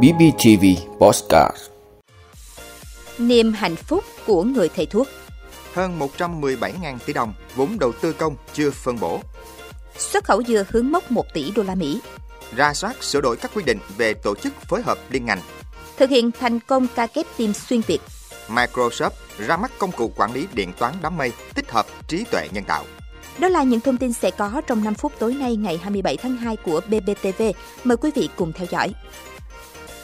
BBTV Postcard Niềm hạnh phúc của người thầy thuốc Hơn 117.000 tỷ đồng vốn đầu tư công chưa phân bổ. Xuất khẩu dừa hướng mốc 1 tỷ đô la Mỹ. Ra soát sửa đổi các quy định về tổ chức phối hợp liên ngành. Thực hiện thành công ca kép tim xuyên Việt. Microsoft ra mắt công cụ quản lý điện toán đám mây tích hợp trí tuệ nhân tạo. Đó là những thông tin sẽ có trong 5 phút tối nay ngày 27 tháng 2 của BBTV. Mời quý vị cùng theo dõi.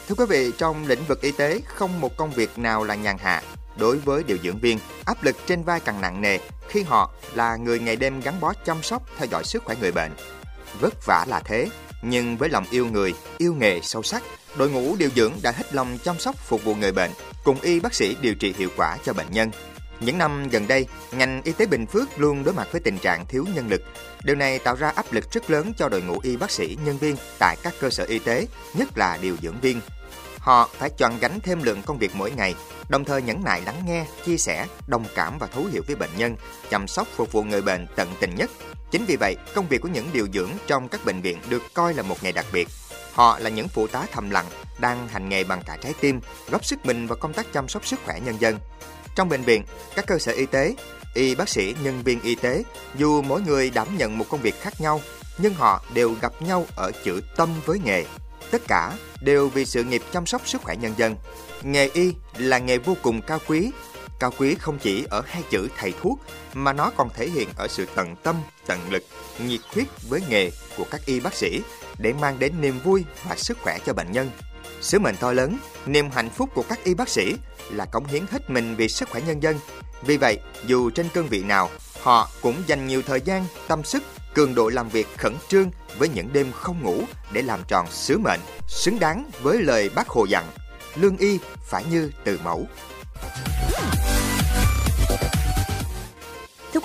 Thưa quý vị, trong lĩnh vực y tế, không một công việc nào là nhàn hạ. Đối với điều dưỡng viên, áp lực trên vai càng nặng nề khi họ là người ngày đêm gắn bó chăm sóc, theo dõi sức khỏe người bệnh. Vất vả là thế, nhưng với lòng yêu người, yêu nghề sâu sắc, đội ngũ điều dưỡng đã hết lòng chăm sóc phục vụ người bệnh, cùng y bác sĩ điều trị hiệu quả cho bệnh nhân. Những năm gần đây, ngành y tế Bình Phước luôn đối mặt với tình trạng thiếu nhân lực. Điều này tạo ra áp lực rất lớn cho đội ngũ y bác sĩ, nhân viên tại các cơ sở y tế, nhất là điều dưỡng viên. Họ phải chọn gánh thêm lượng công việc mỗi ngày, đồng thời nhẫn nại lắng nghe, chia sẻ, đồng cảm và thấu hiểu với bệnh nhân, chăm sóc phục vụ người bệnh tận tình nhất. Chính vì vậy, công việc của những điều dưỡng trong các bệnh viện được coi là một nghề đặc biệt. Họ là những phụ tá thầm lặng, đang hành nghề bằng cả trái tim, góp sức mình vào công tác chăm sóc sức khỏe nhân dân. Trong bệnh viện, các cơ sở y tế, y bác sĩ, nhân viên y tế, dù mỗi người đảm nhận một công việc khác nhau, nhưng họ đều gặp nhau ở chữ tâm với nghề. Tất cả đều vì sự nghiệp chăm sóc sức khỏe nhân dân. Nghề y là nghề vô cùng cao quý. Cao quý không chỉ ở hai chữ thầy thuốc, mà nó còn thể hiện ở sự tận tâm, tận lực, nhiệt huyết với nghề của các y bác sĩ để mang đến niềm vui và sức khỏe cho bệnh nhân. Sứ mệnh to lớn, niềm hạnh phúc của các y bác sĩ là cống hiến hết mình vì sức khỏe nhân dân. Vì vậy, dù trên cương vị nào, họ cũng dành nhiều thời gian, tâm sức, cường độ làm việc khẩn trương với những đêm không ngủ để làm tròn sứ mệnh, xứng đáng với lời bác Hồ dặn, lương y phải như từ mẫu.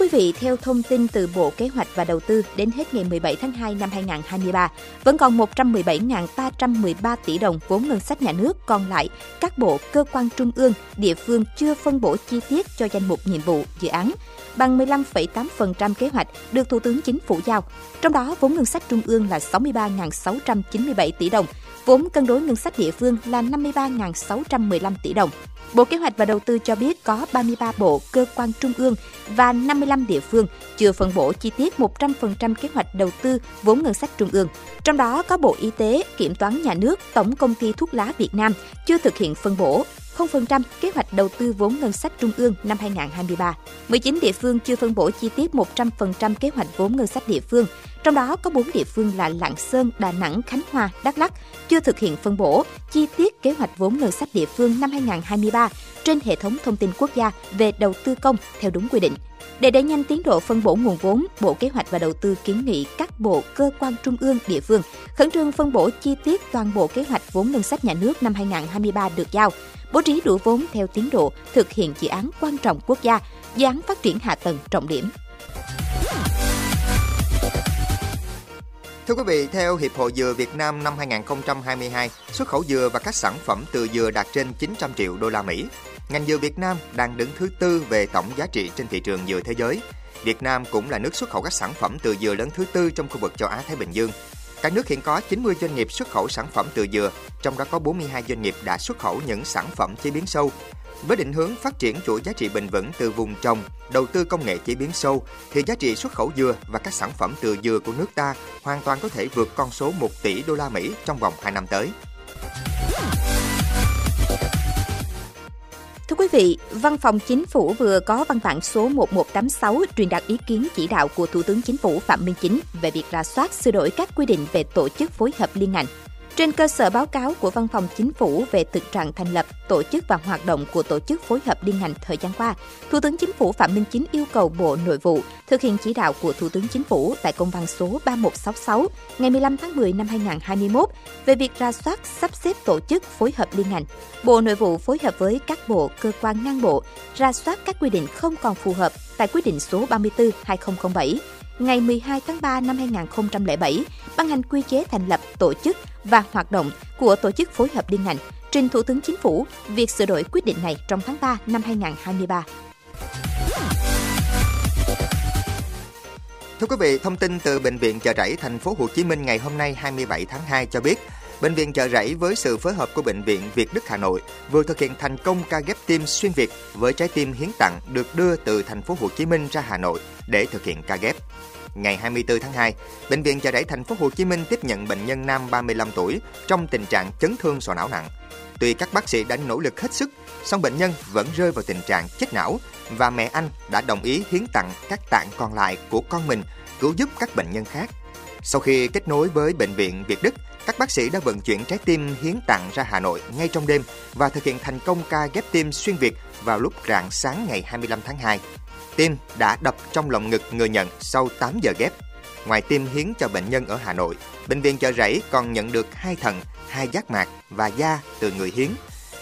Quý vị, theo thông tin từ Bộ Kế hoạch và Đầu tư đến hết ngày 17 tháng 2 năm 2023, vẫn còn 117.313 tỷ đồng vốn ngân sách nhà nước còn lại các bộ, cơ quan trung ương, địa phương chưa phân bổ chi tiết cho danh mục nhiệm vụ, dự án, bằng 15,8% kế hoạch được Thủ tướng Chính phủ giao. Trong đó, vốn ngân sách trung ương là 63.697 tỷ đồng, vốn cân đối ngân sách địa phương là 53.615 tỷ đồng. Bộ Kế hoạch và Đầu tư cho biết có 33 bộ, cơ quan trung ương và 55 địa phương chưa phân bổ chi tiết 100% kế hoạch đầu tư vốn ngân sách trung ương. Trong đó có Bộ Y tế, Kiểm toán Nhà nước, Tổng Công ty Thuốc lá Việt Nam chưa thực hiện phân bổ 0% kế hoạch đầu tư vốn ngân sách trung ương năm 2023. 19 địa phương chưa phân bổ chi tiết 100% kế hoạch vốn ngân sách địa phương, trong đó có 4 địa phương là Lạng Sơn, Đà Nẵng, Khánh Hòa, Đắk Lắk chưa thực hiện phân bổ chi tiết kế hoạch vốn ngân sách địa phương năm 2023 trên hệ thống thông tin quốc gia về đầu tư công theo đúng quy định. Để đẩy nhanh tiến độ phân bổ nguồn vốn, Bộ Kế hoạch và Đầu tư kiến nghị các bộ, cơ quan trung ương, địa phương khẩn trương phân bổ chi tiết toàn bộ kế hoạch vốn ngân sách nhà nước năm 2023 được giao, bố trí đủ vốn theo tiến độ thực hiện dự án quan trọng quốc gia, dự án phát triển hạ tầng trọng điểm. Thưa quý vị, theo Hiệp hội Dừa Việt Nam năm 2022, xuất khẩu dừa và các sản phẩm từ dừa đạt trên 900 triệu đô la Mỹ. Ngành dừa Việt Nam đang đứng thứ tư về tổng giá trị trên thị trường dừa thế giới. Việt Nam cũng là nước xuất khẩu các sản phẩm từ dừa lớn thứ tư trong khu vực châu Á Thái Bình Dương. Cả nước hiện có 90 doanh nghiệp xuất khẩu sản phẩm từ dừa, trong đó có 42 doanh nghiệp đã xuất khẩu những sản phẩm chế biến sâu. Với định hướng phát triển chuỗi giá trị bền vững từ vùng trồng, đầu tư công nghệ chế biến sâu, thì giá trị xuất khẩu dừa và các sản phẩm từ dừa của nước ta hoàn toàn có thể vượt con số 1 tỷ đô la Mỹ trong vòng 2 năm tới. Thưa quý vị, Văn phòng Chính phủ vừa có văn bản số 1186 truyền đạt ý kiến chỉ đạo của Thủ tướng Chính phủ Phạm Minh Chính về việc rà soát sửa đổi các quy định về tổ chức phối hợp liên ngành. Trên cơ sở báo cáo của Văn phòng Chính phủ về thực trạng thành lập, tổ chức và hoạt động của tổ chức phối hợp liên ngành thời gian qua, Thủ tướng Chính phủ Phạm Minh Chính yêu cầu Bộ Nội vụ thực hiện chỉ đạo của Thủ tướng Chính phủ tại công văn số 3166 ngày 15 tháng 10 năm 2021 về việc ra soát sắp xếp tổ chức phối hợp liên ngành. Bộ Nội vụ phối hợp với các bộ, cơ quan ngang bộ ra soát các quy định không còn phù hợp tại quyết định số 34/2007 ngày 12 tháng 3 năm 2007 ban hành quy chế thành lập tổ chức và hoạt động của tổ chức phối hợp liên ngành, trình Thủ tướng Chính phủ việc sửa đổi quyết định này trong tháng 3 năm 2023. Thưa quý vị, thông tin từ bệnh viện Chợ Rẫy thành phố Hồ Chí Minh ngày hôm nay 27 tháng 2 cho biết, Bệnh viện Chợ Rẫy với sự phối hợp của Bệnh viện Việt Đức Hà Nội vừa thực hiện thành công ca ghép tim xuyên Việt với trái tim hiến tặng được đưa từ thành phố Hồ Chí Minh ra Hà Nội để thực hiện ca ghép. Ngày 24 tháng 2, Bệnh viện Chợ Rẫy thành phố Hồ Chí Minh tiếp nhận bệnh nhân nam 35 tuổi trong tình trạng chấn thương sọ não nặng. Tuy các bác sĩ đã nỗ lực hết sức, song bệnh nhân vẫn rơi vào tình trạng chết não và mẹ anh đã đồng ý hiến tặng các tạng còn lại của con mình cứu giúp các bệnh nhân khác. Sau khi kết nối với bệnh viện Việt Đức, các bác sĩ đã vận chuyển trái tim hiến tặng ra Hà Nội ngay trong đêm và thực hiện thành công ca ghép tim xuyên Việt vào lúc rạng sáng ngày 25 tháng 2. Tim đã đập trong lồng ngực người nhận sau 8 giờ ghép. Ngoài tim hiến cho bệnh nhân ở Hà Nội, bệnh viện Chợ Rẫy còn nhận được hai thận, hai giác mạc và da từ người hiến.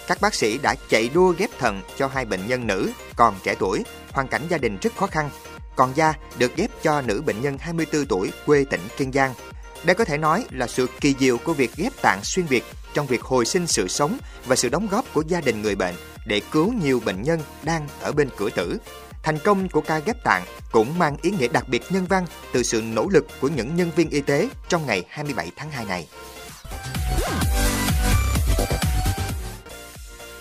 Các bác sĩ đã chạy đua ghép thận cho hai bệnh nhân nữ còn trẻ tuổi, hoàn cảnh gia đình rất khó khăn. Còn da được ghép cho nữ bệnh nhân 24 tuổi quê tỉnh Kiên Giang. Đây có thể nói là sự kỳ diệu của việc ghép tạng xuyên Việt trong việc hồi sinh sự sống và sự đóng góp của gia đình người bệnh để cứu nhiều bệnh nhân đang ở bên cửa tử. Thành công của ca ghép tạng cũng mang ý nghĩa đặc biệt nhân văn từ sự nỗ lực của những nhân viên y tế trong ngày 27 tháng 2 này.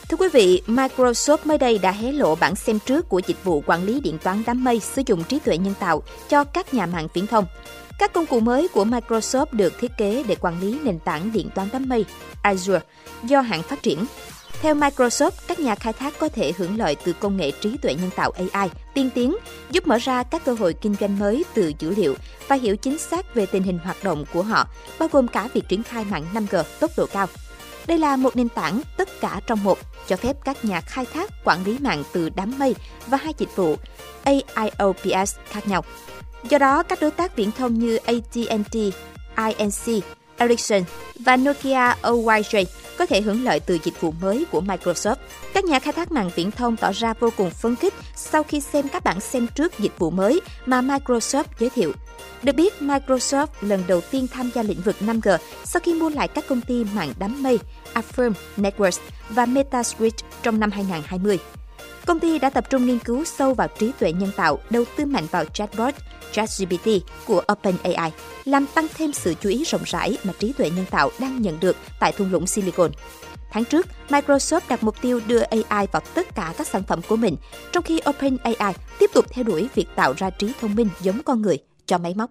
Thưa quý vị, Microsoft mới đây đã hé lộ bản xem trước của dịch vụ quản lý điện toán đám mây sử dụng trí tuệ nhân tạo cho các nhà mạng viễn thông. Các công cụ mới của Microsoft được thiết kế để quản lý nền tảng điện toán đám mây Azure do hãng phát triển. Theo Microsoft, các nhà khai thác có thể hưởng lợi từ công nghệ trí tuệ nhân tạo AI tiên tiến, giúp mở ra các cơ hội kinh doanh mới từ dữ liệu và hiểu chính xác về tình hình hoạt động của họ, bao gồm cả việc triển khai mạng 5G tốc độ cao. Đây là một nền tảng tất cả trong một, cho phép các nhà khai thác quản lý mạng từ đám mây và hai dịch vụ AIOPS khác nhau. Do đó, các đối tác viễn thông như AT&T, INC, Ericsson và Nokia OYJ có thể hưởng lợi từ dịch vụ mới của Microsoft. Các nhà khai thác mạng viễn thông tỏ ra vô cùng phấn khích sau khi xem các bản xem trước dịch vụ mới mà Microsoft giới thiệu. Được biết, Microsoft lần đầu tiên tham gia lĩnh vực 5G sau khi mua lại các công ty mạng đám mây Affirm Networks và MetaSwitch trong năm 2020. Công ty đã tập trung nghiên cứu sâu vào trí tuệ nhân tạo, đầu tư mạnh vào chatbot ChatGPT của OpenAI, làm tăng thêm sự chú ý rộng rãi mà trí tuệ nhân tạo đang nhận được tại thung lũng Silicon. Tháng trước, Microsoft đặt mục tiêu đưa AI vào tất cả các sản phẩm của mình, trong khi OpenAI tiếp tục theo đuổi việc tạo ra trí thông minh giống con người cho máy móc.